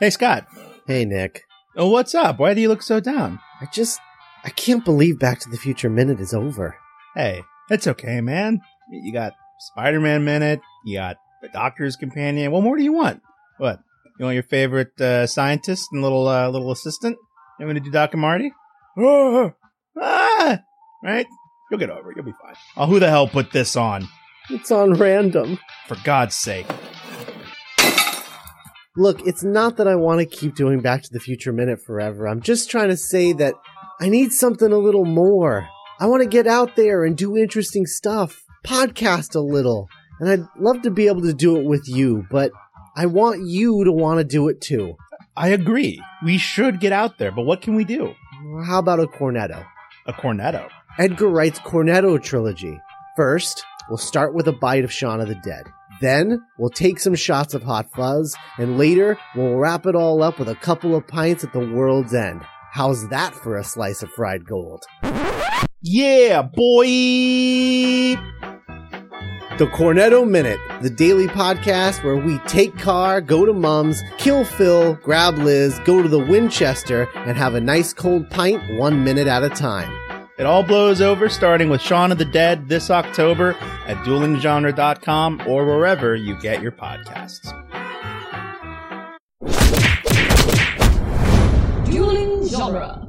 Hey, Scott. Hey, Nick. Oh, what's up? Why do you look so down? I just, I can't believe Back to the Future Minute is over. Hey, it's okay, man. You got Spider Man Minute, you got the Doctor's Companion. What more do you want? What? You want your favorite uh, scientist and little uh, little assistant? You want to do Doc and Marty? Oh, ah, right? You'll get over it. You'll be fine. Oh, who the hell put this on? It's on random. For God's sake. Look, it's not that I want to keep doing Back to the Future Minute forever. I'm just trying to say that I need something a little more. I want to get out there and do interesting stuff, podcast a little. And I'd love to be able to do it with you, but I want you to want to do it too. I agree. We should get out there, but what can we do? How about a cornetto? A cornetto. Edgar Wright's Cornetto trilogy. First, we'll start with a bite of Shaun of the Dead. Then, we'll take some shots of Hot Fuzz, and later, we'll wrap it all up with a couple of pints at the world's end. How's that for a slice of fried gold? Yeah, boy! The Cornetto Minute, the daily podcast where we take car, go to Mum's, kill Phil, grab Liz, go to the Winchester, and have a nice cold pint one minute at a time. It all blows over starting with Shaun of the Dead this October at duelinggenre.com or wherever you get your podcasts. Dueling Genre.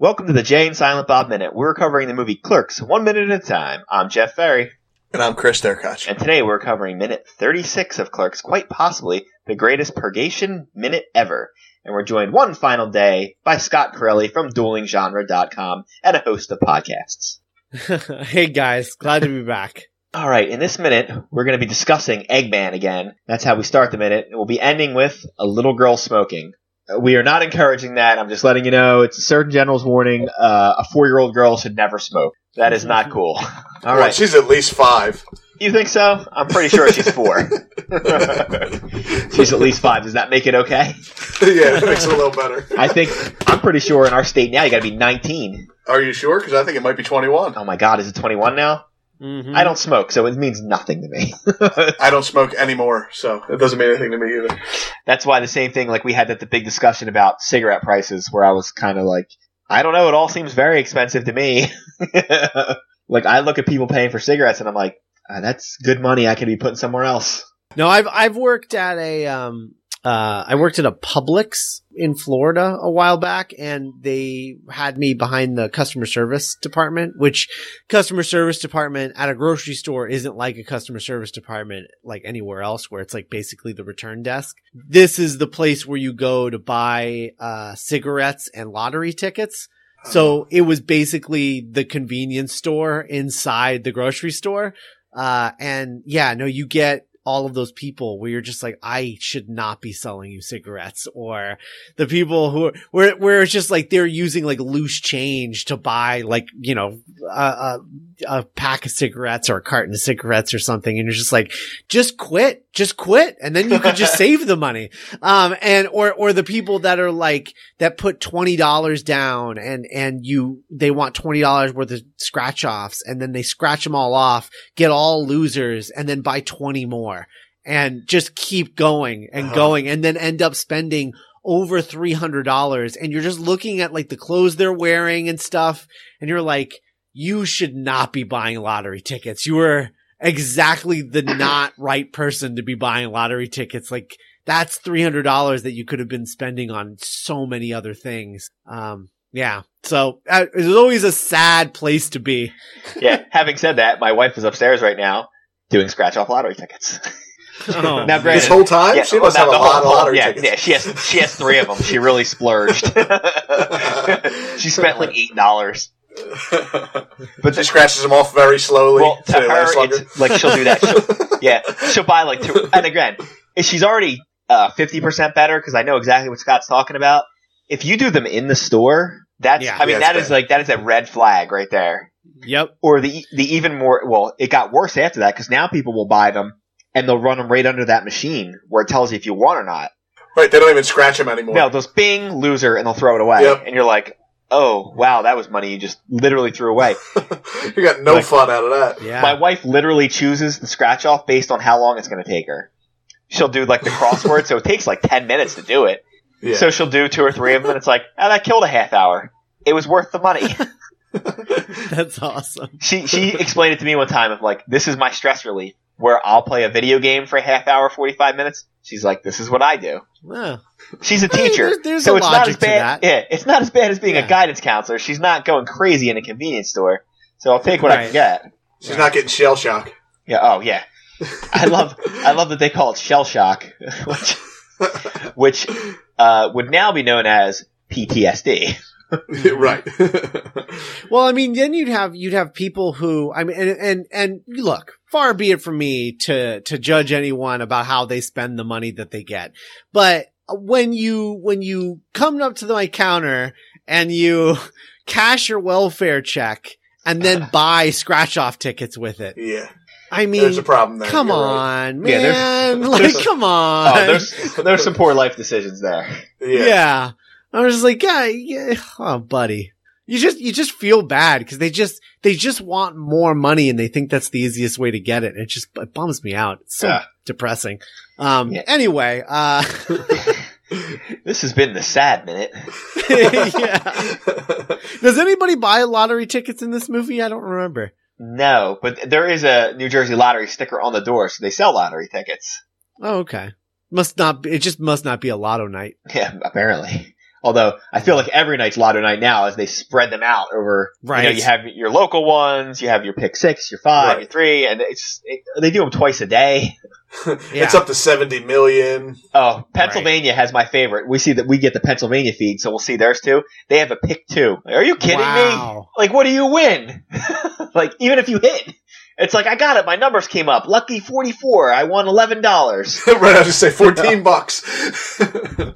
Welcome to the Jay and Silent Bob Minute. We're covering the movie Clerks one minute at a time. I'm Jeff Ferry, And I'm Chris Derkach. and today we're covering minute 36 of Clerks, quite possibly the greatest purgation minute ever. And we're joined one final day by Scott Corelli from duelinggenre.com and a host of podcasts. hey guys, glad to be back. All right, in this minute, we're going to be discussing Eggman again. That's how we start the minute. And we'll be ending with a little girl smoking. Uh, We are not encouraging that. I'm just letting you know it's a Surgeon General's warning. Uh, a four year old girl should never smoke. That is not cool. All Well, right. she's at least five. You think so? I'm pretty sure she's four. she's at least five. Does that make it okay? yeah, it makes it a little better. I think I'm pretty sure in our state now you got to be 19. Are you sure? Because I think it might be 21. Oh my God, is it 21 now? Mhm. I don't smoke, so it means nothing to me. I don't smoke anymore, so it doesn't mean anything to me either. That's why the same thing, like we had that the big discussion about cigarette prices, where I was kind of like, I don't know, it all seems very expensive to me. like I look at people paying for cigarettes, and I'm like, ah, that's good money I could be putting somewhere else. No, I've I've worked at a um uh I worked at a Publix in Florida a while back and they had me behind the customer service department, which customer service department at a grocery store isn't like a customer service department like anywhere else where it's like basically the return desk. This is the place where you go to buy uh cigarettes and lottery tickets. So it was basically the convenience store inside the grocery store. Uh, and yeah, no, you get all of those people where you're just like, I should not be selling you cigarettes or the people who are, where, where it's just like they're using like loose change to buy like, you know, a, a, a pack of cigarettes or a carton of cigarettes or something. And you're just like, just quit, just quit. And then you could just save the money. Um, and, or, or the people that are like, that put $20 down and, and you, they want $20 worth of scratch offs and then they scratch them all off, get all losers and then buy 20 more and just keep going and Uh-huh. going and then end up spending over $300 and you're just looking at like the clothes they're wearing and stuff and you're like, you should not be buying lottery tickets. You are exactly the not right person to be buying lottery tickets. Like that's $300 that you could have been spending on so many other things. Um, yeah. So uh, it's always a sad place to be. Yeah. Having said that, my wife is upstairs right now doing scratch off lottery tickets. Oh, now, granted, This whole time? Yeah, she must now have a the lot whole- of lottery yeah, tickets. Yeah, she has she has three of them. She really splurged. she spent like eight dollars. but she scratches them off very slowly. Well, to so they last her, longer. it's like she'll do that. She'll, yeah, she'll buy like two. And again, if she's already uh, fifty percent better because I know exactly what Scott's talking about. If you do them in the store, that's Yeah. I mean Yeah, that it's is bad. like that is a red flag right there. Yep. Or the the even more well, it got worse after that because now people will buy them and they'll run them right under that machine where it tells you if you won or not. right, they don't even scratch them anymore. No, those bing loser and they'll throw it away, Yep. and you're like, oh wow, that was money you just literally threw away. you got no Like- fun out of that. Yeah. My wife literally chooses the scratch off based on how long it's going to take her. She'll do like the crossword, so it takes like ten minutes to do it. Yeah. So she'll do two or three of them, and it's like, oh, that killed a half hour. It was worth the money. That's awesome. she she explained it to me one time of like, this is my stress relief, where I'll play a video game for a half hour, forty five minutes. She's like, this is what I do. Yeah. She's a I mean, teacher, there's- there's so a it's not as bad. Yeah, it's not as bad as being Yeah. a guidance counselor. She's not going crazy in a convenience store, so I'll take what I can get. She's not getting shell shock. Yeah. Oh yeah. I love I love that they call it shell shock, which which uh, would now be known as PTSD. right. Well, I mean, then you'd have you'd have people who I mean, and and and look, far be it from me to to judge anyone about how they spend the money that they get, but when you when you come up to my counter and you cash your welfare check and then buy scratch off tickets with it, yeah. I mean, There's a problem there. come You're right. on, Yeah, there's- man, like, there's- come on, Oh, there's there's some poor life decisions there. Yeah. yeah. I was just like, yeah, yeah, oh, buddy. You just, you just feel bad because they just, they just want more money and they think that's the easiest way to get it. It just it bums me out. It's so Yeah. depressing. Um, Yeah. anyway, uh, This has been the sad minute. yeah. Does anybody buy lottery tickets in this movie? I don't remember. No, but there is a New Jersey lottery sticker on the door, so they sell lottery tickets. Oh, okay. Must not be, it just must not be a lotto night. Yeah, apparently. Although I feel like every night's lotto night now, as they spread them out over, you know, Right. you have your local ones, you have your pick six, your five, Right. your three, and it's it, they do them twice a day. It's up to 70 million. Oh, Pennsylvania has my favorite. We see that we get the Pennsylvania feed, so we'll see theirs too. They have a pick two. Are you kidding me? Like, what do you win? like, even if you hit, it's like I got it. My numbers came up. Lucky forty four. I won eleven dollars. right, I was just say 14 bucks.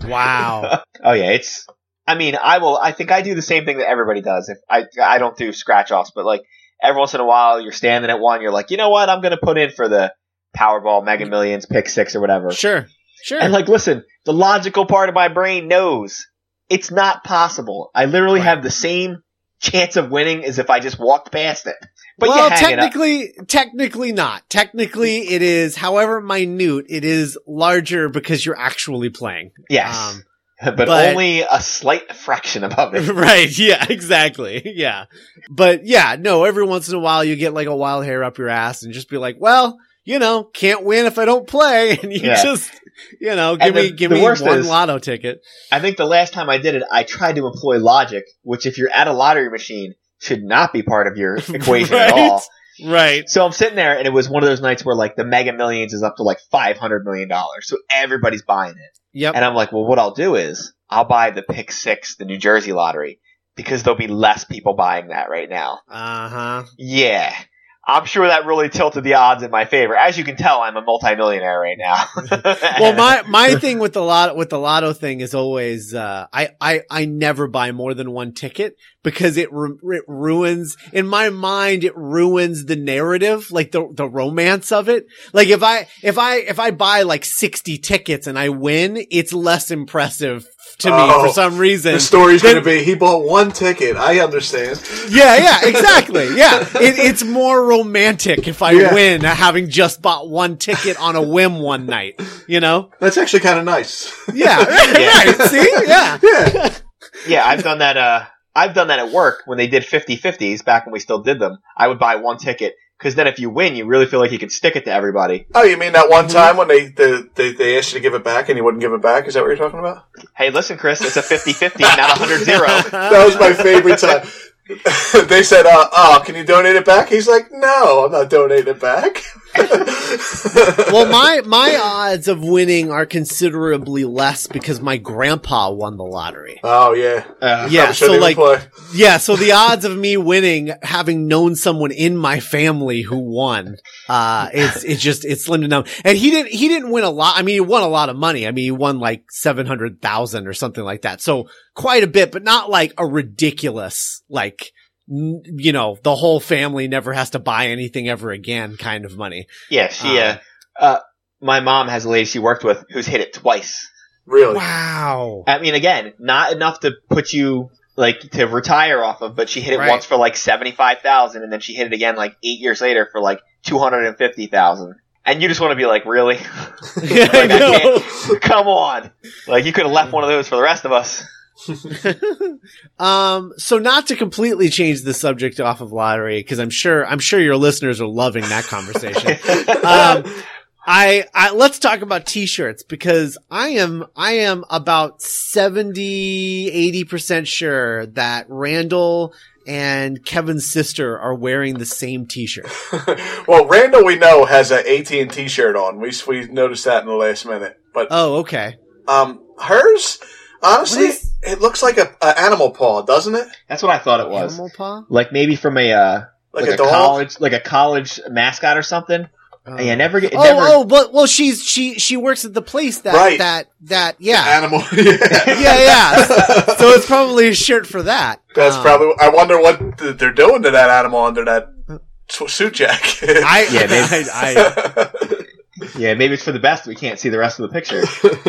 Wow. Oh yeah, it's. I mean, I will. I think I do the same thing that everybody does. If I I don't do scratch offs, but like every once in a while, you're standing at one, you're like, you know what? I'm gonna put in for the Powerball, Mega Millions, Pick Six, or whatever. Sure. Sure. And like, listen, the logical part of my brain knows it's not possible. I literally Right. have the same chance of winning as if I just walked past it. But well, you hang it up. technically, technically not. Technically, it is, however minute, it is larger because you're actually playing. Yes. Um, but, but- only a slight fraction above it. right. Yeah, exactly. Yeah. But yeah, no, every once in a while you get like a wild hair up your ass and just be like, well, you know, can't win if I don't play. And you Yeah. just, you know, give And me, give me one is- lotto ticket. I think the last time I did it, I tried to employ logic, which if you're at a lottery machine, should not be part of your equation at Right. all. Right. So I'm sitting there and it was one of those nights where like the mega millions is up to like $500 million. So everybody's buying it. Yep. And I'm like, well, what I'll do is I'll buy the pick six, the New Jersey lottery, because there'll be less people buying that right now. Uh huh. Yeah. I'm sure that really tilted the odds in my favor. As you can tell, I'm a multimillionaire right now. well, my my thing with the lot with the lotto thing is always uh, I I I never buy more than one ticket because it ru- it ruins in my mind it ruins the narrative like the the romance of it. Like if I if I if I buy like sixty tickets and I win, it's less impressive to me Oh, for some reason. the story's going to be he bought one ticket. I understand. yeah, yeah, exactly. Yeah, it, it's more romantic if I Yeah. win having just bought one ticket on a whim one night. You know? That's actually kind of nice. Yeah, Yeah. right. See, yeah. yeah. yeah, I've done that. Uh, I've done that at work when they did 50-50s back when we still did them. I would buy one ticket because then if you win, you really feel like you can stick it to everybody. Oh, you mean that one time when they, the, they they asked you to give it back and you wouldn't give it back? Is that what you're talking about? Hey, listen, Chris, it's a 50-50, not a 100-0. That was my favorite time. they said, uh, "Oh, can you donate it back?" He's like, "No, I'm not donating it back." well, my my odds of winning are considerably less because my grandpa won the lottery. oh yeah, Uh, Yeah, so like, play. yeah, so the odds of me winning, having known someone in my family who won, uh, it's it's just it's slim to none. And he didn't he didn't win a lot. I mean, he won a lot of money. I mean, he won like seven hundred thousand or something like that. So quite a bit, but not like a ridiculous like. N- You know, the whole family never has to buy anything ever again kind of money. yeah, she. Uh, uh, my mom has a lady she worked with who's hit it twice. really. Wow. I mean, again, not enough to put you like to retire off of, but she hit it Right. once for like seventy five thousand, and then she hit it again like eight years later for like two hundred and fifty thousand. And you just want to be like, really? Yeah, I Like, I can't- Come on! Like you could have left one of those for the rest of us. um, so not to completely change the subject off of lottery, because I'm sure I'm sure your listeners are loving that conversation. um, I, I let's talk about t-shirts because I am I am about 70 80% sure that Randall and Kevin's sister are wearing the same t-shirt. well, Randall, we know has an AT&T shirt on. We we noticed that in the last minute. But Oh, okay. um, hers, honestly, is- it looks like a, a animal paw, doesn't it? That's what I thought it was. Animal paw? Like maybe from a uh, Like, like, a, a, college, like a college mascot or something. Oh. And you never get. Oh, never, oh, but well, she's she she works at the place that Right. that that yeah Animal. yeah. yeah yeah. so it's probably a shirt for that. That's Um, probably. I wonder what they're doing to that animal under that suit jacket. I Yeah, they- I, Yeah, maybe it's for the best. We can't see the rest of the picture.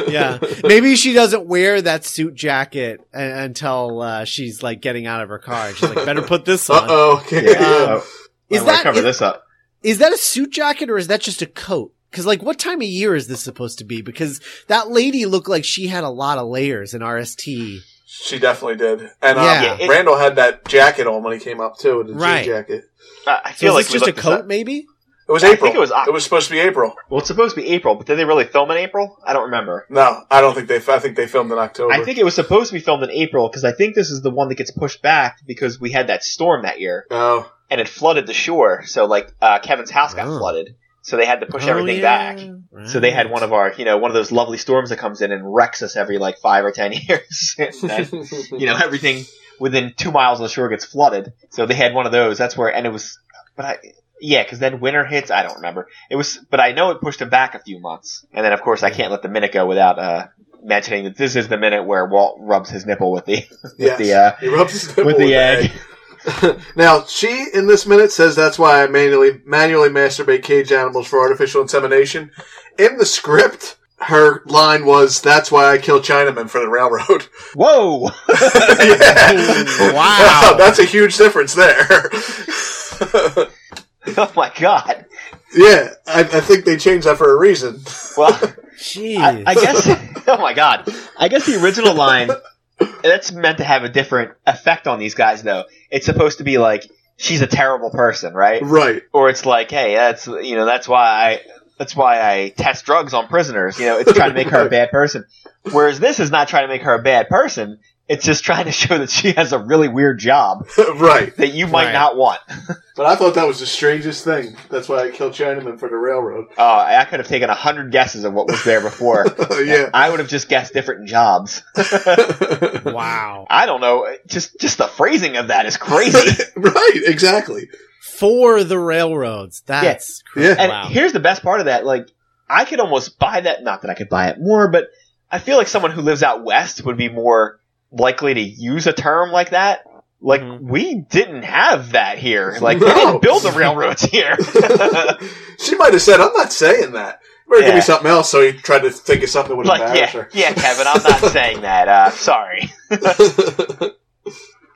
Yeah. Maybe she doesn't wear that suit jacket a- until uh, she's like getting out of her car. She's like, better put this Uh on. oh. Okay. Yeah. Um, Oh, is I wanna that cover is, this up? is that a suit jacket or is that just a coat? Because like, what time of year is this supposed to be? Because that lady looked like she had a lot of layers in RST. She definitely did. And um, Yeah. Yeah, it- Randall had that jacket on when he came up too, the jean Right. jacket. Uh, I feel is like this just a coat? up. Maybe. It was I April. think it was Oc- it was supposed to be April. Well, it's supposed to be April, but did they really film in April? I don't remember. No, I don't think they. I think they filmed in October. I think it was supposed to be filmed in April because I think this is the one that gets pushed back because we had that storm that year Oh, and it flooded the shore. So like uh, Kevin's house got Oh. flooded, so they had to push Oh, everything yeah. back. So they had one of our, you know, one of those lovely storms that comes in and wrecks us every like five or ten years. Then, you know, everything within two miles of the shore gets flooded. So they had one of those. That's where, and it was, but I, yeah, because then winter hits. I don't remember. It was, but I know it pushed him back a few months. And then of course I can't let the minute go without uh mentioning that this is the minute where Walt rubs his nipple with the yes. the, uh, he rubs his nipple with the egg. now she in this minute says that's why I manually manually masturbate cage animals for artificial insemination. In the script, her line was, "That's why I kill Chinamen for the railroad." Whoa! Yeah. Wow. that's a huge difference there. oh my god! yeah, I, I think they changed that for a reason. Well. Jeez. I, I guess. oh my god! I guess the original line that's meant to have a different effect on these guys, though. It's supposed to be like she's a terrible person, right? Right. Or it's like, hey, that's you know, that's why I that's why I test drugs on prisoners. You know, it's trying to make her a bad person. Whereas this is not trying to make her a bad person. It's just trying to show that she has a really weird job right. that you might Right. not want. But I thought that was the strangest thing. That's why I killed Chinaman for the railroad. Oh, I could have taken a hundred guesses of what was there before. yeah. I would have just guessed different jobs. wow. I don't know. Just just the phrasing of that is crazy. right, exactly. For the railroads. That's crazy. Yeah. and wow. here's the best part of that. Like, I could almost buy that. Not that I could buy it more, but I feel like someone who lives out west would be more likely to use a term like that. Like, we didn't have that here. Like, they No. didn't build the railroads here. she might have said, I'm not saying that. Better give me something else. So he tried to think of something that would like, embarrass yeah, her. yeah, Kevin, I'm not saying that. Uh, sorry.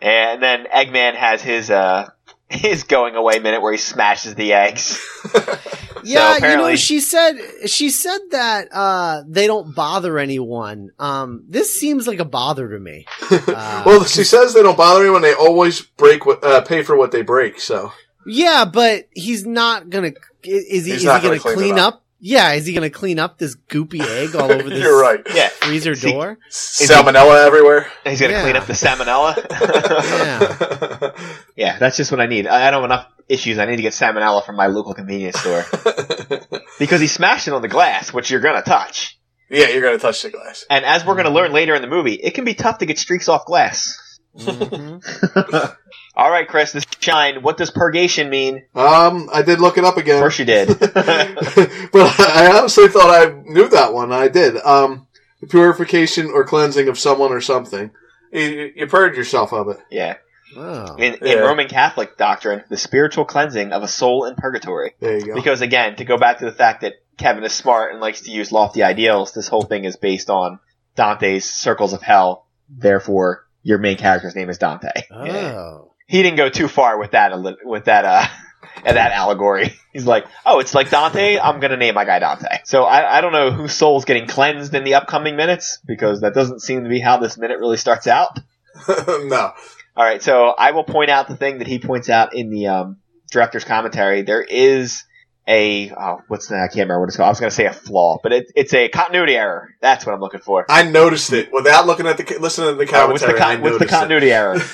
And then Eggman has his, uh, his going away minute where he smashes the eggs. Yeah, you know, apparently- she said she said that uh they don't bother anyone. Um this seems like a bother to me. Uh, well, she says they don't bother anyone. they always break what, uh, pay for what they break. So yeah, but he's not gonna is he He's is he gonna, gonna clean clean it up? Yeah, is he gonna clean up this goopy egg all over this you're right. Yeah. freezer See- door? Salmonella everywhere. He's gonna Yeah. clean up the salmonella. Yeah. Yeah, that's just what I need. I I don't have enough issues. I need to get salmonella from my local convenience store because he smashed it on the glass, which you're gonna touch. yeah, you're gonna touch the glass. And as we're gonna learn later in the movie, it can be tough to get streaks off glass. Mhm. All right, Chris, this shine. What does purgation mean? Um, I did look it up again. Of course you did. but I honestly thought I knew that one. I did. Um, the purification or cleansing of someone or something. You, you purge yourself of it. yeah. Oh. In, in Yeah. Roman Catholic doctrine, the spiritual cleansing of a soul in purgatory. There you go. Because again, to go back to the fact that Kevin is smart and likes to use lofty ideals, this whole thing is based on Dante's circles of hell. Therefore, your main character's name is Dante. Oh. He didn't go too far with that, with that, uh, and that allegory. He's like, oh, it's like Dante. I'm gonna name my guy Dante. So I, I don't know whose soul's getting cleansed in the upcoming minutes because that doesn't seem to be how this minute really starts out. no. All right, so I will point out the thing that he points out in the um, director's commentary. There is a oh, what's that? I can't remember what it's called. I was going to say a flaw, but it, it's a continuity error. That's what I'm looking for. I noticed it without looking at the listening to the Uh, what's the, con- I what's the noticed it. continuity error?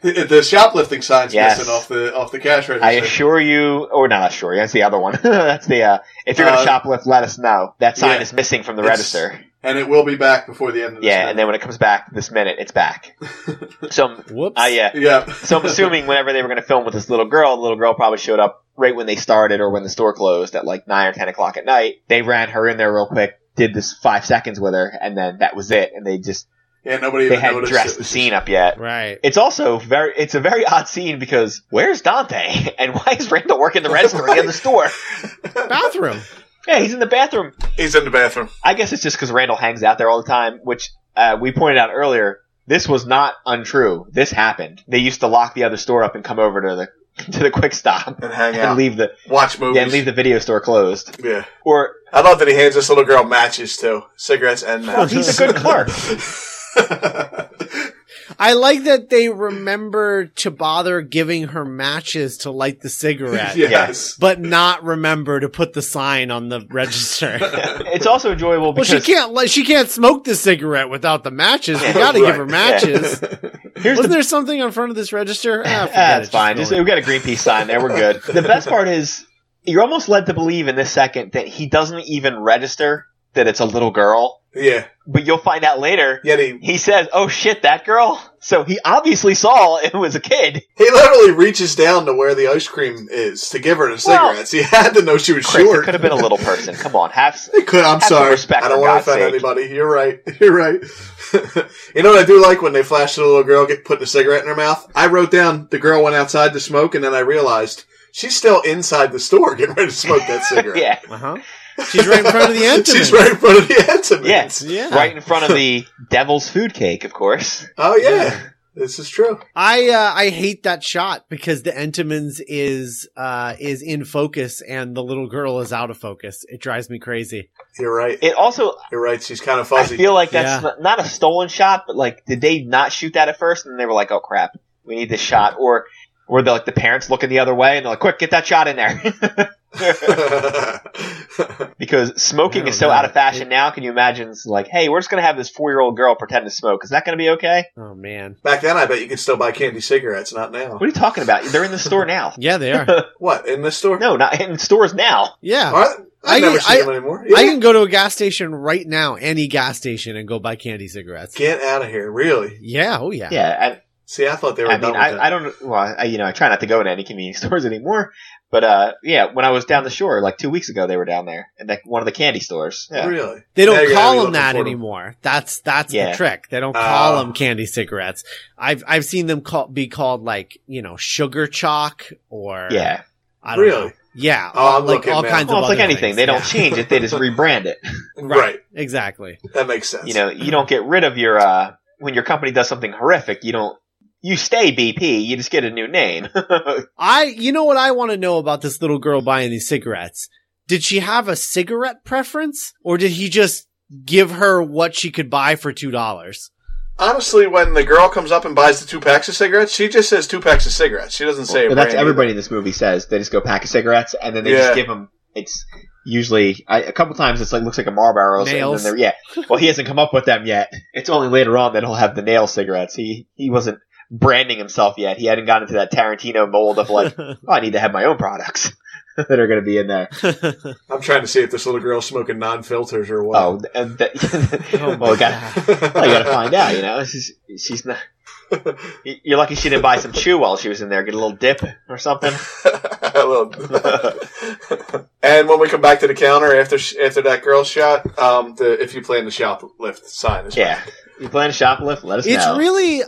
The, the shoplifting sign's Yes. missing off the off the cash register. I assure you, or not assure you. That's the other one. that's the uh, if you're going Uh, to shoplift, let us know. That sign yeah. is missing from the register. And it will be back before the end of this. Yeah, minute. and then when it comes back this minute, it's back. so, Whoops. uh, yeah. yeah. So I'm assuming whenever they were going to film with this little girl, the little girl probably showed up right when they started or when the store closed at like nine or ten o'clock at night. They ran her in there real quick, did this five seconds with her, and then that was it. And they just yeah, nobody they even hadn't noticed. dressed it the was scene up yet. Right. It's also very it's a very odd scene because where's Dante and why is Randall working the register in the store? Bathroom. Yeah, he's in the bathroom. He's in the bathroom. I guess it's just because Randall hangs out there all the time, which uh, we pointed out earlier. This was not untrue. This happened. They used to lock the other store up and come over to the to the quick stop And hang out and leave the Watch movies. yeah, and leave the video store closed. yeah. Or I love that he hands this little girl matches too. Cigarettes and matches. he's a good clerk. I like that they remember to bother giving her matches to light the cigarette, yes. but not remember to put the sign on the register. it's also enjoyable well, she can't. li- She can't smoke the cigarette without the matches. You Yeah, got to give her matches. here's Wasn't the there something on front of this register? Ah, forget that's it, fine. just Just we got a Greenpeace sign there. We're good. The best part is you're almost led to believe in this second that he doesn't even register that it's a little girl, yeah. but you'll find out later. Yet he He says, "Oh shit, that girl." So he obviously saw it was a kid. he literally reaches down to where the ice cream is to give her the Well- cigarettes. he had to know she was Chris, short. it could have been a little person. Come on, have It could. I'm Have sorry. respect I don't want to offend sake. anybody. You're right. You're right. you know what I do like when they flash the little girl get putting a cigarette in her mouth? I wrote down the girl went outside to smoke, and then I realized she's still inside the store getting ready to smoke that cigarette. yeah, Uh huh. She's right in front of the Entenmann's. She's right in front of the Entenmann's. yes, Yeah. right in front of the devil's food cake, of course. Oh yeah. This is true. I uh, I hate that shot because the Entenmann's is uh is in focus and the little girl is out of focus. It drives me crazy. You're right. It also, You're right. She's kind of fuzzy. I feel like that's Yeah. not- not a stolen shot, but like, did they not shoot that at first? And they were like, "Oh crap, we need this shot," or were they like the parents looking the other way and they're like, "Quick, get that shot in there." because smoking oh, is so know. out of fashion now. Can you imagine? It's like, hey, we're just gonna have this four year old girl pretend to smoke. Is that gonna be okay? Oh man. Back then, I bet you could still buy candy cigarettes. Not now. What are you talking about? They're in the store now. Yeah, they are. What in the store? No, not in stores now. Yeah. Are? I've I- never seen I- them anymore. I can go to a gas station right now, any gas station, and go buy candy cigarettes. Get out of here! Really? Yeah, oh yeah. Yeah, See, I thought they were I, I mean, done with it. I, I don't. Well, I, you know, I try not to go to any convenience stores anymore. But uh, yeah, when I was down the shore like two weeks ago, they were down there in like one of the candy stores. Yeah. Really? They don't you're gonna call them that for 'em. anymore. That's that's Yeah. the trick. They don't call Oh. them candy cigarettes. I've I've seen them call, be called like you know sugar chalk or Yeah. I don't Really? know. Yeah, Oh, all- like looking all now. kinds Well, of it's like anything. things. They don't change it. They just rebrand it. Right. exactly. That makes sense. You know, you don't get rid of your uh when your company does something horrific. You don't. You stay BP. You just get a new name. I you know what I want to know about this little girl buying these cigarettes? Did she have a cigarette preference, or did he just give her what she could buy for two dollars? Honestly, when the girl comes up and buys the two packs of cigarettes, she just says two packs of cigarettes. She doesn't say. a But that's brand everybody in this movie says. They just go pack of cigarettes and then they Yeah. just give them. It's usually I, a couple times. It's like looks like a Marlboro. Nails. And then yeah. Well, he hasn't come up with them yet. It's only later on that he'll have the nail cigarettes. He he wasn't branding himself yet. He hadn't gotten into that Tarantino mold of like, oh, I need to have my own products that are going to be in there. I'm trying to see if this little girl's smoking non-filters or what. Oh, and that, Oh, well, my got, God. well, you got to find out. You know, she's she's not. You're lucky she didn't buy some chew while she was in there. Get a little dip or something. Well, and when we come back to the counter after after that girl shot, um, the if you plan to shoplift sign is Yeah. You plan to shoplift? Let us it's know. really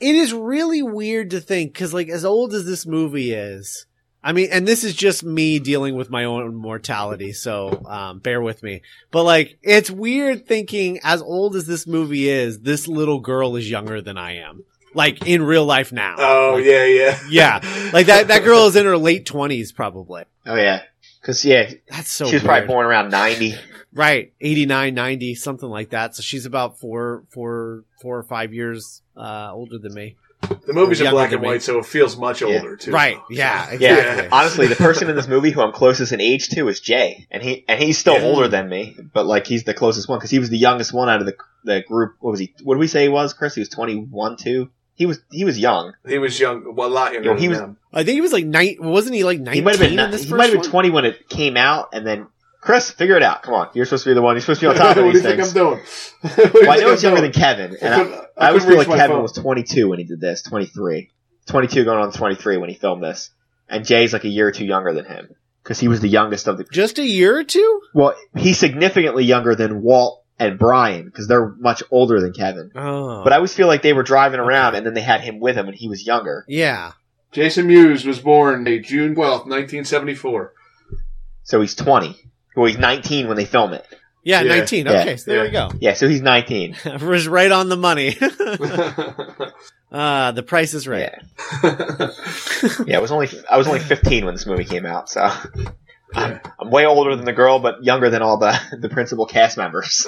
it is really weird to think because like as old as this movie is I mean, and this is just me dealing with my own mortality, so um, bear with me. But like, it's weird thinking, as old as this movie is, this little girl is younger than I am. Like in real life now. Oh Like, yeah, yeah, yeah. Like that. That girl is in her late twenties, probably. Oh yeah, because yeah, That's so. she was weird. probably born around ninety. Right, 89, 90, something like that. So she's about four, four, four or five years uh, older than me. The movie's in black than and me. white, so it feels much Yeah. older too. Right. Yeah. Yeah, honestly, the person in this movie who I'm closest in age to is Jay, and he and he's still Yeah. older than me, but like he's the closest one because he was the youngest one out of the the group. What was he? What did we say he was? Chris? He was 21, too. He was he was young. He was young, well, a lot younger. Yo, he than was- them. I think he was like nine. Wasn't he like nineteen? He might have been in ni- this he might have been 20 when it came out, and then Chris, figure it out. Come on, you're supposed to be the one. You're supposed to be on top of these what do you these think. I'm doing? What do you Well, I think know I'm younger doing? than Kevin, and I I, I I always feel like Kevin phone. was 22 when he did this. 23, 22 going on 23 when he filmed this, and Jay's like a year or two younger than him because he was the youngest of the. Just a year or two. Well, he's significantly younger than Walt and Brian because they're much older than Kevin. Oh, But I always feel like they were driving around and then they had him with him and he was younger. yeah. Jason Mewes was born a June twelfth, 1974. So he's 20. Well, he's 19 when they film it. Yeah, Yeah. 19. Yeah. Okay, so there we go. Yeah, so he's 19. was right on the money. uh, the price is right. Yeah. Yeah, it was only I was only 15 when this movie came out, so I'm, I'm way older than the girl, but younger than all the the principal cast members.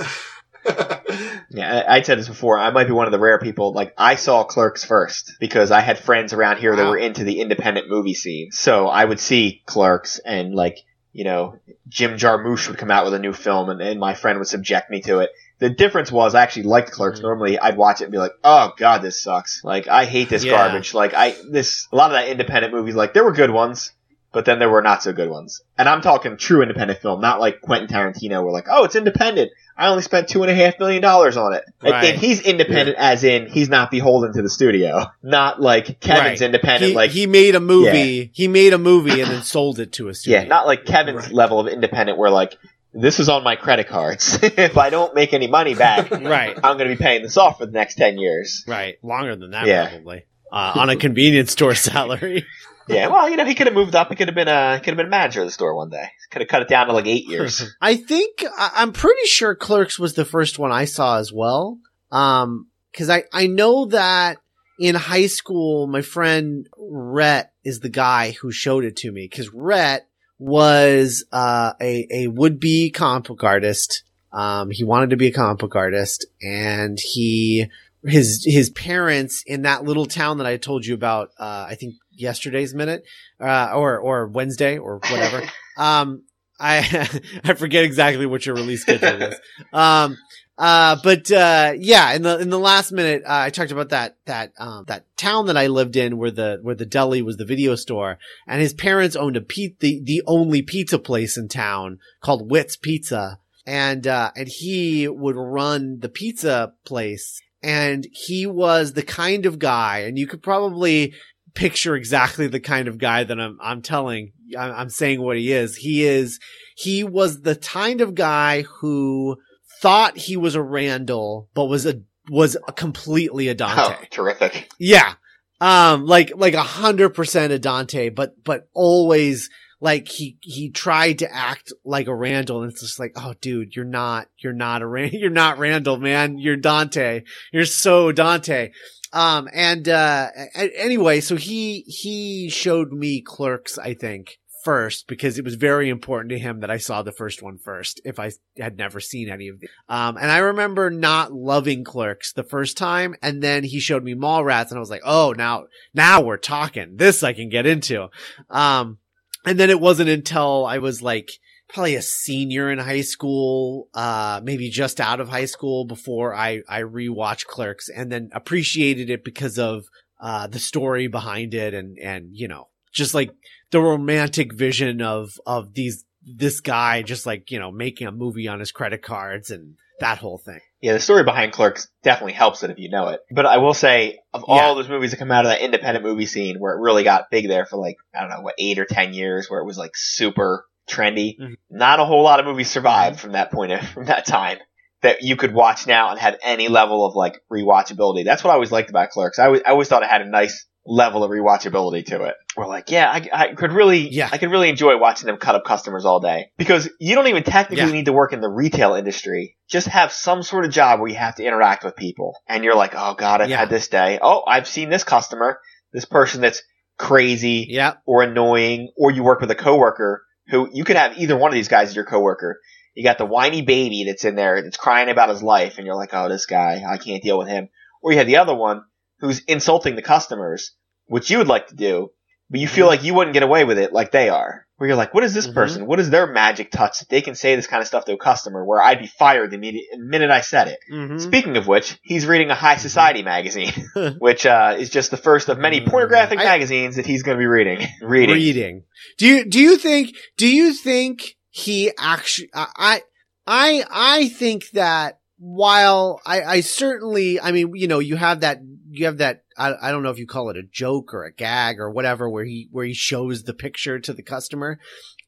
Yeah, I, I said this before. I might be one of the rare people. Like I saw Clerks first because I had friends around here that were into the independent movie scene. So I would see Clerks and like you know Jim Jarmusch would come out with a new film, and, and my friend would subject me to it. The difference was I actually liked Clerks. Mhm. Normally I'd watch it and be like, "Oh God, this sucks! Like I hate this Yeah. garbage." Like I this a lot of that independent movies. Like there were good ones. But then there were not so good ones. And I'm talking true independent film, not like Quentin Tarantino where like, oh, it's independent. I only spent two and a half million dollars on it. And- Right. And he's independent as in he's not beholden to the studio. Not like Kevin's Right. independent He, like he made a movie. He made a movie and then sold it to a studio. Yeah, not like Kevin's Right. level of independent where like this is on my credit cards. if I don't make any money back, right, I'm gonna be paying this off for the next ten years. right. Longer than that, Yeah. probably. Uh, on a convenience store salary. Yeah, well, you know, he could have moved up. He could have been a could have been a manager of the store one day. Could have cut it down to like eight years. I think I- I'm pretty sure Clerks was the first one I saw as well. Um, cause I, I know that in high school, my friend Rhett is the guy who showed it to me. Cause Rhett was, uh, a, a would be comic book artist. Um, he wanted to be a comic book artist and he, his, his parents in that little town that I told you about, uh, I think yesterday's minute, uh, or, or Wednesday or whatever. um, I I forget exactly what your release schedule is. Um, uh, but uh, yeah, in the in the last minute, uh, I talked about that that um, that town that I lived in, where the where the deli was the video store, and his parents owned a pe- the the only pizza place in town called Witt's Pizza, and uh, and he would run the pizza place, and he was the kind of guy, and you could probably picture exactly the kind of guy that I'm I'm telling I'm saying what he is. He is he was the kind of guy who thought he was a Randall, but was a was a completely a Dante. Oh, terrific. Yeah. Um, like, like a hundred percent a Dante, but, but always like he, he tried to act like a Randall and it's just like, oh dude, you're not, you're not a Rand, you're not Randall, man. You're Dante. You're so Dante. Um, and, uh, anyway, so he, he showed me clerks, I think. First, because it was very important to him that I saw the first one first, if I had never seen any of them. Um, and I remember not loving Clerks the first time, and then he showed me Mallrats, and I was like, oh, now, now we're talking. This I can get into. Um, and then it wasn't until I was like, probably a senior in high school, uh, maybe just out of high school before I, I rewatched Clerks and then appreciated it because of, uh, the story behind it and, and, you know, just like the romantic vision of, of these, this guy just like, you know, making a movie on his credit cards and that whole thing. Yeah, the story behind Clerks definitely helps it if you know it. But I will say, of Yeah. all those movies that come out of that independent movie scene where it really got big there for like, I don't know, what, eight or ten years where it was like super trendy, Mhm. not a whole lot of movies survived from that point of, from that time that you could watch now and have any level of like rewatchability. That's what I always liked about Clerks. I always, I always thought it had a nice level of rewatchability to it. We're like, yeah, I, I could really, Yeah. I could really enjoy watching them cut up customers all day because you don't even technically Yeah. need to work in the retail industry. Just have some sort of job where you have to interact with people, and you're like, oh god, I've Yeah. had this day. Oh, I've seen this customer, this person that's crazy Yeah. or annoying, or you work with a coworker who you could have either one of these guys as your coworker. You got the whiny baby that's in there that's crying about his life, and you're like, oh, this guy, I can't deal with him. Or you have the other one who's insulting the customers, which you would like to do, but you feel mm-hmm. like you wouldn't get away with it like they are. Where you're like, what is this Mhm. person? What is their magic touch that they can say this kind of stuff to a customer where I'd be fired the immediate, minute I said it? Mhm. Speaking of which, he's reading a high society magazine, which uh, is just the first of many pornographic I- magazines that he's going to be reading. Reading. reading. Do you do you think do you think he actually I I I think that while I I certainly I mean you know you have that you have that I I don't know if you call it a joke or a gag or whatever where he where he shows the picture to the customer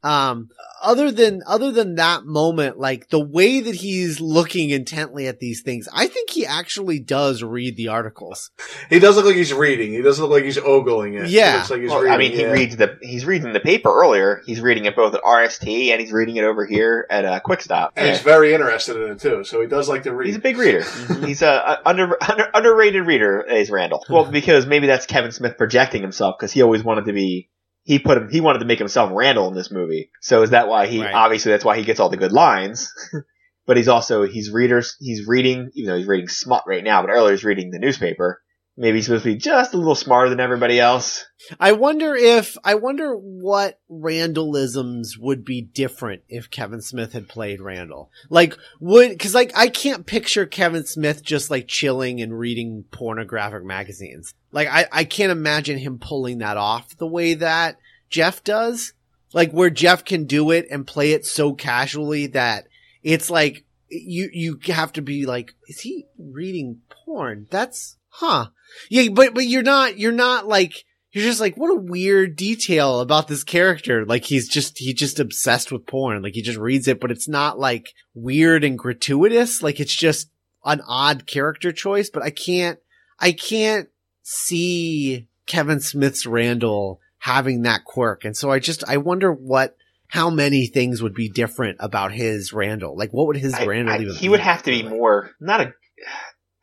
um other than other than that moment like the way that he's looking intently at these things I think he actually does read the articles He does look like he's reading. He doesn't look like he's ogling it. Yeah. He looks like he's Well, reading. I mean, he yeah. reads the he's reading the paper earlier. He's reading it both at RST and he's reading it over here at uh, Quick Stop. and Yeah. he's very interested in it too. So he does like to read. He's a big reader. he's a, a under, under underrated reader. Is Randall? Well, because maybe that's Kevin Smith projecting himself because he always wanted to be. He put him. He wanted to make himself Randall in this movie. So is that why he? Right. Obviously, that's why he gets all the good lines. but he's also he's readers. He's reading, even though he's reading smut right now. But earlier he's reading the newspaper. Maybe he's supposed to be just a little smarter than everybody else. I wonder if I wonder what Randallisms would be different if Kevin Smith had played Randall. Like would cuz like I can't picture Kevin Smith just like chilling and reading pornographic magazines. Like I I can't imagine him pulling that off the way that Jeff does. Like where Jeff can do it and play it so casually that it's like you you have to be like is he reading porn? That's huh. Yeah, but but you're not you're not like you're just like what a weird detail about this character. Like he's just he just obsessed with porn. Like he just reads it, but it's not like weird and gratuitous. Like it's just an odd character choice. But I can't I can't see Kevin Smith's Randall having that quirk, and so I just I wonder what how many things would be different about his Randall. Like what would his I- Randall I- even? he would have to be more not a.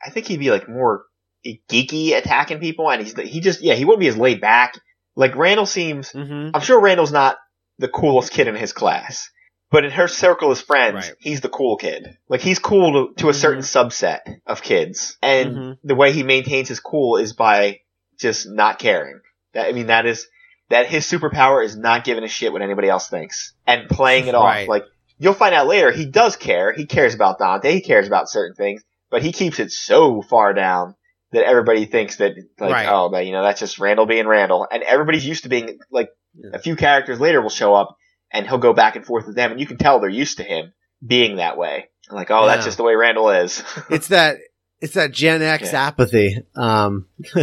I think he'd be like more geeky attacking people, and he's he just yeah he wouldn't be as laid back. Like Randall seems. Mhm. I'm sure Randall's not the coolest kid in his class, but in her circle of friends, Right. he's the cool kid. Like he's cool to, to a certain subset of kids, and Mhm. the way he maintains his cool is by just not caring. That I mean that is that his superpower is not giving a shit what anybody else thinks and playing it off. Like you'll find out later, he does care. He cares about Dante. He cares about certain things, but he keeps it so far down that everybody thinks that like, Right. oh, but you know, that's just Randall being Randall, and everybody's used to being like a few characters later will show up and he'll go back and forth with them, and you can tell they're used to him being that way. Like, oh, that's just the way Randall is. it's that it's that Gen X Yeah. apathy. Um,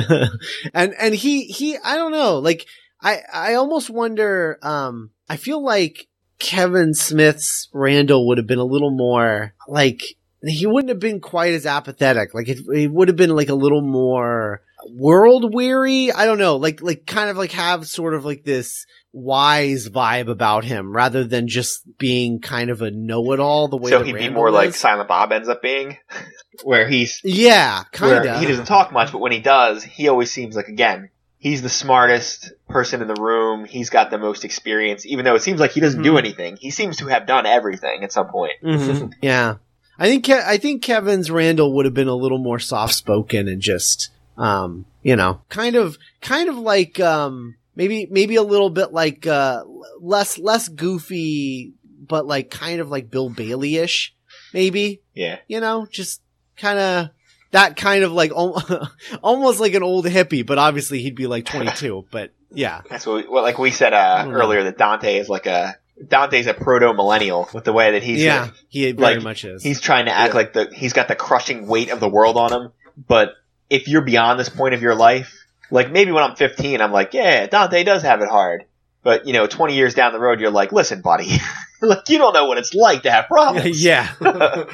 and and he he I don't know. Like I I almost wonder. Um, I feel like Kevin Smith's Randall would have been a little more like he wouldn't have been quite as apathetic. Like it, it would have been like a little more world weary. I don't know. Like like kind of like have sort of like this wise vibe about him rather than just being kind of a know-it-all the way so that he'd be Randall more like. Silent Bob ends up being, where he's yeah, kind of. he doesn't talk much, but when he does, he always seems like again he's the smartest person in the room. He's got the most experience, even though it seems like he doesn't do Mhm. anything. He seems to have done everything at some point. Mhm. yeah. I think Ke- I think Kevin's Randall would have been a little more soft spoken and just um you know kind of kind of like um maybe maybe a little bit like uh less less goofy but like kind of like Bill Bailey ish maybe. Yeah, you know just kind of that kind of like almost like an old hippie but obviously he'd be like 22 but yeah. That's what, we, what like we said uh, earlier that Dante is like a Dante's a proto millennial with the way that he's yeah he very like, much is He's trying to act Yeah. like the he's got the crushing weight of the world on him. But if you're beyond this point of your life, like maybe when I'm 15, I'm like, yeah, Dante does have it hard. But you know, 20 years down the road, you're like, listen, buddy, like you don't know what it's like to have problems. yeah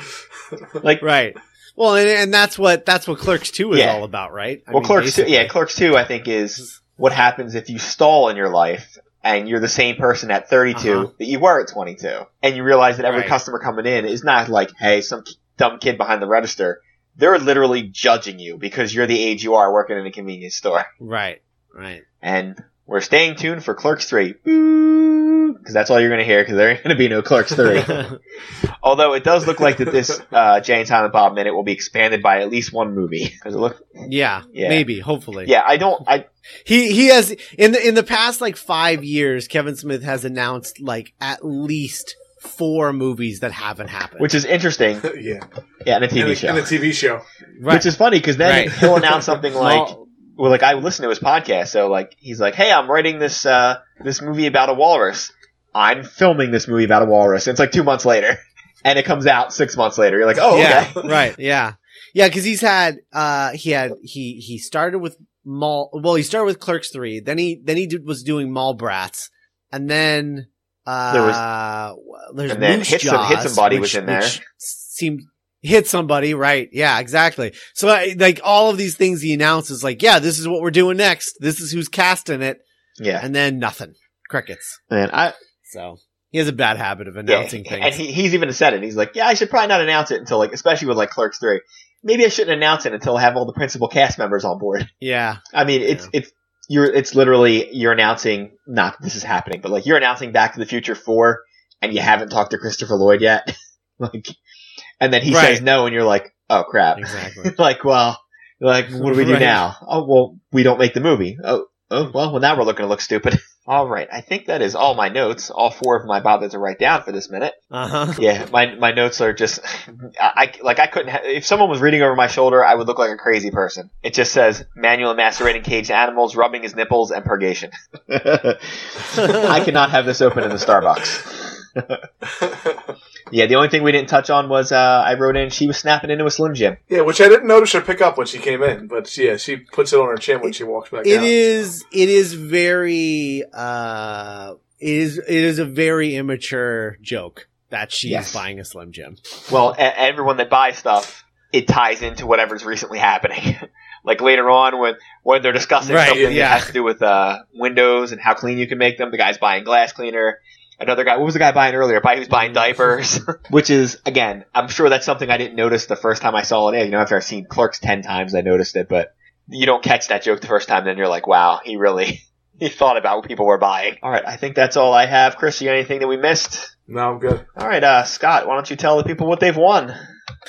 Like Right. Well, and, and that's what that's what Clerks Two is Yeah. all about, right? I well, mean, Clerks two, yeah, Clerks two, I think is what happens if you stall in your life and you're the same person at 32 Uh-huh. that you were at 22, and you realize that every Right. customer coming in is not like, hey, some dumb kid behind the register. They're literally judging you because you're the age you are working in a convenience store. Right, right. And we're staying tuned for Clerks 3. Because that's all you're going to hear because there ain't going to be no Clerks 3. Although it does look like that this uh, Jay and Silent Bob minute will be expanded by at least one movie. Does it look? yeah, Yeah. maybe, hopefully. Yeah, I don't. I He he has in the in the past like five years, Kevin Smith has announced like at least four movies that haven't happened. which is interesting. yeah. Yeah, in a TV and, a, show. and a TV show. right. Which is funny because then Right. he'll announce something like, Well, like I listen to his podcast, so like he's like, "Hey, I'm writing this uh this movie about a walrus. I'm filming this movie about a walrus." And it's like two months later, and it comes out six months later. You're like, "Oh, yeah, okay." right, yeah, yeah, because he's had uh he had he he started with Mall. Well, he started with Clerks three, then he then he did, was doing Mallrats, and then uh There was there's and then Moose Hit Some- Hit Jaws, Somebody which- was in there. Seemed hit somebody, right? Yeah, exactly. So I, like all of these things he announces, like, yeah, this is what we're doing next. This is who's casting it, Yeah, and then nothing, crickets. and I So he has a bad habit of yeah, announcing things. and he, he's even said it. He's like, "Yeah, I should probably not announce it until like, especially with like Clerks three. Maybe I shouldn't announce it until I have all the principal cast members on board." yeah, I mean, it's Yeah. it's you're it's literally you're announcing not that this is happening, but like you're announcing Back to the Future four, and you haven't talked to Christopher Lloyd yet, like, and then he Right. says no, and you're like, oh crap, exactly. like well, like what do we do Right. now? Oh well, we don't make the movie. Oh oh well, well now we're looking to look stupid. All right, I think that is all my notes. All four of my bothered to write down for this minute. Uh huh. Yeah, my my notes are just, I, I- like I couldn't. Ha- if someone was reading over my shoulder, I would look like a crazy person. It just says manual macerating caged animals, rubbing his nipples, and purgation. I cannot have this open in the Starbucks. yeah, the only thing we didn't touch on was uh, I wrote in she was snapping into a Slim Jim. Yeah, which I didn't notice her pick up when she came in, but yeah, she puts it on her chin when she walks back It out. is. It is very. Uh, it is. It is a very immature joke that she's Yes. buying a Slim Jim. Well, a- everyone that buys stuff, it ties into whatever's recently happening. like later on when when they're discussing Right, something yeah. that has to do with uh, windows and how clean you can make them, the guy's buying glass cleaner. Another guy, what was the guy buying earlier? A guy who's buying diapers, which is again, I'm sure that's something I didn't notice the first time I saw it. You know, after I've seen Clerks ten times, I noticed it, but you don't catch that joke the first time. Then you're like, wow, he really he thought about what people were buying. All right, I think that's all I have. Chris, you got anything that we missed? No, I'm good. All right, uh, Scott, why don't you tell the people what they've won?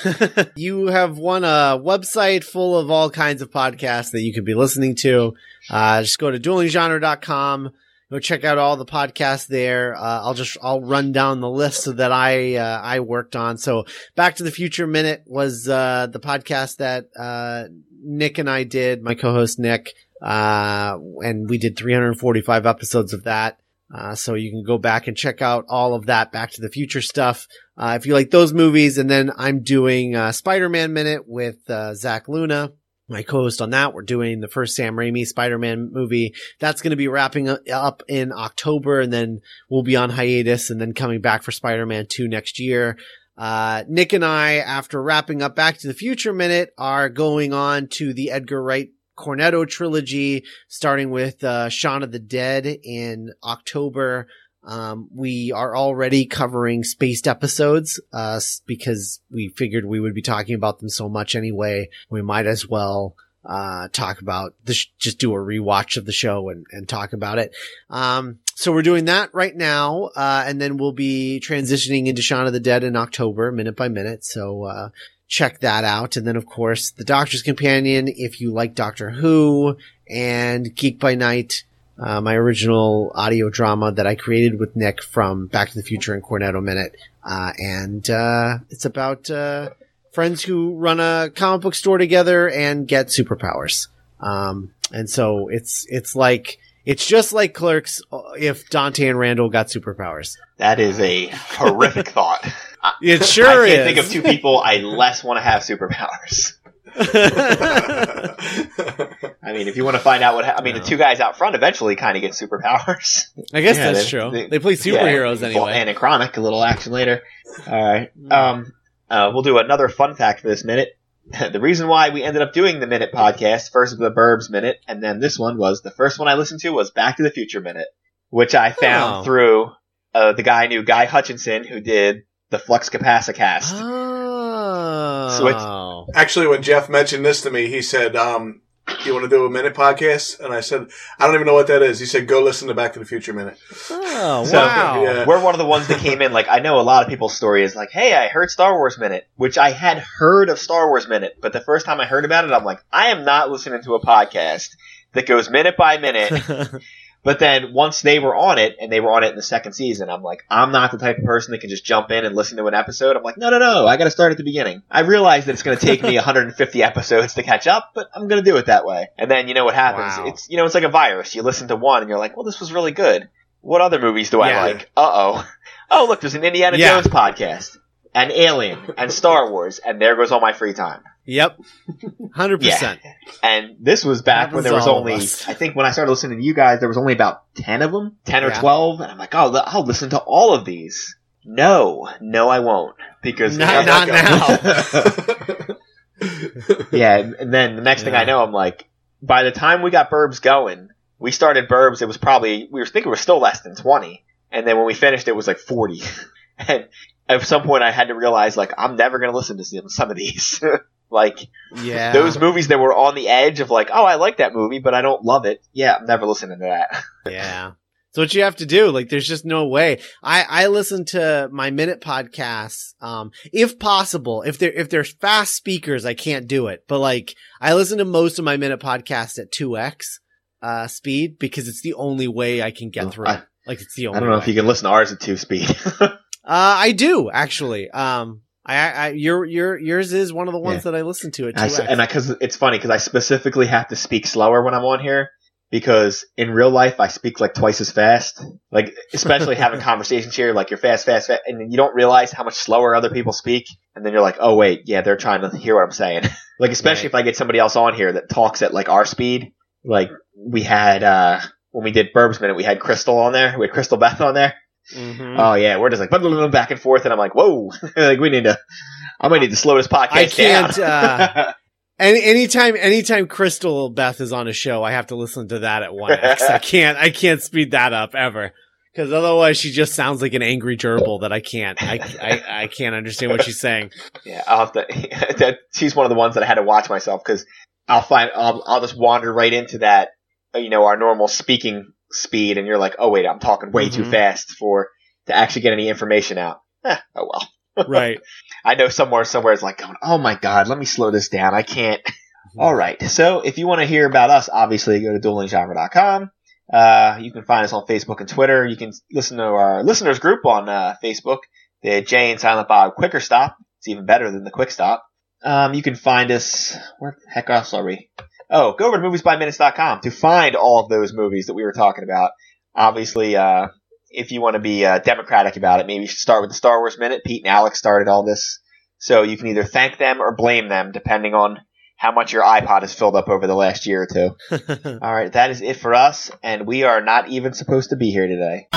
you have won a website full of all kinds of podcasts that you could be listening to. Uh, just go to duelinggenre.com. Go check out all the podcasts there. Uh, I'll just, I'll run down the list that I, uh, I worked on. So Back to the Future Minute was, uh, the podcast that, uh, Nick and I did, my co-host Nick. Uh, and we did 345 episodes of that. Uh, so you can go back and check out all of that Back to the Future stuff. Uh, if you like those movies, and then I'm doing uh, Spider-Man Minute with uh, Zach Luna, my co-host on that. We're doing the first Sam Raimi Spider-Man movie. That's going to be wrapping up in October, and then we'll be on hiatus, and then coming back for Spider-Man 2 next year. Uh, Nick and I, after wrapping up Back to the Future Minute, are going on to the Edgar Wright Cornetto trilogy, starting with uh, Shaun of the Dead in October. Um, we are already covering spaced episodes, uh, because we figured we would be talking about them so much anyway. We might as well, uh, talk about this, just do a rewatch of the show and, and talk about it. Um, so we're doing that right now. Uh, and then we'll be transitioning into Shaun of the Dead in October, minute by minute. So, uh, check that out. And then, of course, The Doctor's Companion, if you like Doctor Who and Geek by Night, uh, my original audio drama that I created with Nick from Back to the Future and Cornetto Minute. Uh, and, uh, it's about, uh, friends who run a comic book store together and get superpowers. Um, and so it's, it's like, it's just like Clerks uh, if Dante and Randall got superpowers. That is a horrific thought. It sure I can't is. think of two people I less want to have superpowers. I mean, if you want to find out what, ha- I mean, No. the two guys out front eventually kind of get superpowers. I guess Yeah, that's they- true. they- They, play superheroes Yeah, anyway. And a chronic, a little action later. All right. Mm. Um, uh, we'll do another fun fact for this minute. the reason why we ended up doing the Minute podcast, first the Burbs Minute, and then this one was the first one I listened to was Back to the Future Minute, which I found Oh. through uh, the guy I knew, Guy Hutchinson, who did the Flux Capacicast. Oh. So Actually, when Jeff mentioned this to me, he said, um, "You want to do a minute podcast?" And I said, "I don't even know what that is." He said, "Go listen to Back to the Future Minute." Oh, So, wow. yeah. We're one of the ones that came in. Like I know a lot of people's story is like, "Hey, I heard Star Wars Minute," which I had heard of Star Wars Minute, but the first time I heard about it, I'm like, I am not listening to a podcast that goes minute by minute. but then once they were on it, and they were on it in the second season, I'm like, I'm not the type of person that can just jump in and listen to an episode. I'm like, no, no, no, I got to start at the beginning. I realize that it's going to take me 150 episodes to catch up, but I'm going to do it that way. And then you know what happens? Wow. It's you know, it's like a virus. You listen to one, and you're like, well, this was really good. What other movies do I like? Uh oh. Oh, look, there's an Indiana Yeah. Jones podcast, and Alien, and Star Wars, and there goes all my free time. Yep. 100%. And this was back when Happens there was only. I think when I started listening to you guys, there was only about 10 of them, 10 or Yeah. 12. And I'm like, oh, I'll listen to all of these. No, no, I won't. Because Not- not going- yeah, and then the next thing I know, I'm like, by the time we got Burbs going, we started Burbs, it was probably, we were thinking it was still less than 20. And then when we finished, it was like 40. and at some point I had to realize, like, I'm never going to listen to some- of these. like, Yeah. those movies that were on the edge of like, oh, I like that movie, but I don't love it. Yeah, I'm never listening to that. Yeah. So what you have to do, like, there's just no way. I, I listen to my minute podcasts, um, if possible. If they're, if they're fast speakers, I can't do it. But like, I listen to most of my minute podcasts at 2x, uh, speed because it's the only way I can get through. I- like, it's the only I don't know way. if you can listen to ours at two speed. Uh, I do actually. Um, I, I, your, your, yours is one of the ones Yeah. that I listen to at I 2x. s and because it's funny because I specifically have to speak slower when I'm on here because in real life I speak like twice as fast. Like especially having conversations here, like you're fast, fast, fast, and then you don't realize how much slower other people speak, and then you're like, oh wait, yeah, they're trying to hear what I'm saying. like especially if I get somebody else on here that talks at like our speed. Like we had uh when we did Burbs Minute, we had Crystal on there. We had Crystal Beth on there. Mhm. Oh yeah, we're just like blah, blah, blah, back and forth, and I'm like, whoa, like we need to. I might need to slow this podcast I can't, down. uh, Any anytime anytime Crystal Beth is on a show, I have to listen to that at one X. I can't I can't speed that up ever. Because otherwise she just sounds like an angry gerbil that I can't I, I, I can't understand what she's saying. yeah, I'll have to. that, she's one of the ones that I had to watch myself because I'll find I'll I'll just wander right into that, you know, our normal speaking speed, and you're like, oh wait, I'm talking way too Mhm. fast for to actually get any information out. Eh, oh well. Right. I know somewhere somewhere it's like going, oh my god, let me slow this down. I can't. All right. So if you want to hear about us, obviously go to duelinggenre.com. Uh, you can find us on Facebook and Twitter. You can listen to our listeners group on uh, Facebook, the Jay and Silent Bob Quicker Stop. It's even better than the Quick Stop. Um, you can find us. Where the heck else are we? Oh, go over to moviesbyminutes.com to find all of those movies that we were talking about. Obviously, uh, if you want to be uh, democratic about it, maybe you should start with the Star Wars Minute. Pete and Alex started all this. So you can either thank them or blame them, depending on how much your iPod has filled up over the last year or two. all right, that is it for us, and we are not even supposed to be here today.